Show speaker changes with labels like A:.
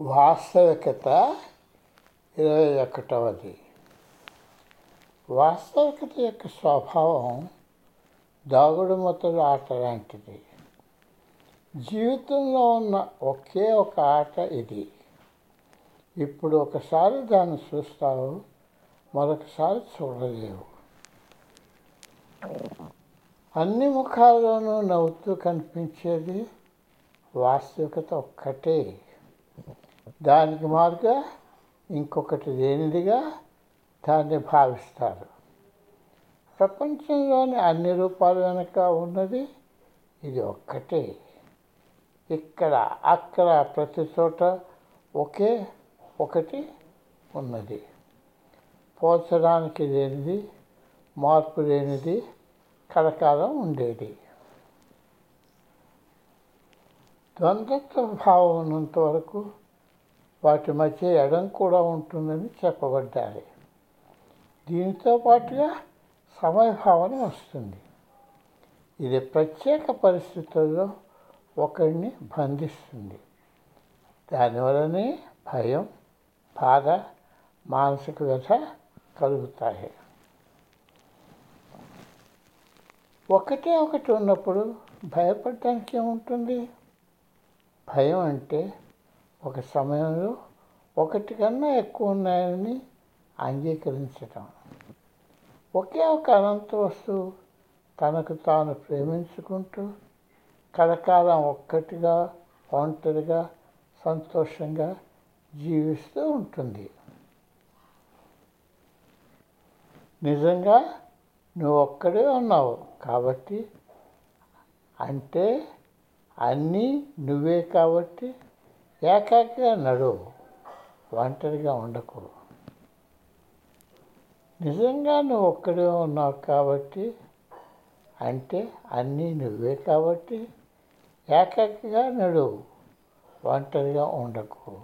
A: వాస్తవికత ఇరవై ఒకటవది. వాస్తవికత యొక్క స్వభావం దాగుడు మూతల ఆట లాంటిది. జీవితంలో ఉన్న ఒకే ఒక ఆట ఇది. ఇప్పుడు ఒకసారి దాన్ని చూస్తావు మరొకసారి చూడలేవు. అన్ని ముఖాల్లోనూ నవ్వుతూ కనిపించేది వాస్తవికత ఒక్కటే. దానికి మారుగా ఇంకొకటి లేనిదిగా దాన్ని భావిస్తారు. ప్రపంచంలోని అన్ని రూపాల వెనుక ఉన్నది ఇది ఒక్కటే. ఇక్కడ అక్కడ ప్రతి చోట ఒకే ఒకటి ఉన్నది. పోల్చడానికి లేనిది మార్పు లేనిది కలకాలం ఉండేది. ద్వంద్వత్వ భావం ఉన్నంత వరకు వాటి మధ్య ఎడం కూడా ఉంటుందని చెప్పబడ్డాలి దీనితో పాటుగా సమయభావన వస్తుంది. ఇది ప్రత్యేక పరిస్థితుల్లో ఒకరిని బంధిస్తుంది. దానివల్లనే భయం బాధ మానసిక వ్యథ కలుగుతాయి. ఒకటే ఒకటి ఉన్నప్పుడు భయపడటానికి ఏముంటుంది? భయం అంటే ఒక సమయంలో ఒకటి కన్నా ఎక్కువ ఉన్నాయని అంగీకరించటం. ఒకే ఒక అనంత వస్తువు తనకు తాను ప్రేమించుకుంటూ కలకాలం ఒక్కటిగా ఒంటరిగా సంతోషంగా జీవిస్తూ ఉంటుంది. నిజంగా నువ్వు ఒక్కడే ఉన్నావు కాబట్టి అంటే అన్నీ నువ్వే కాబట్టి ఏకాకిగా నడువు ఒంటరిగా ఉండకు. నిజంగా నువ్వు ఒక్కడే ఉన్నావు కాబట్టి అంటే అన్నీ నువ్వే కాబట్టి ఏకాకిగా నడువు ఒంటరిగా ఉండకు.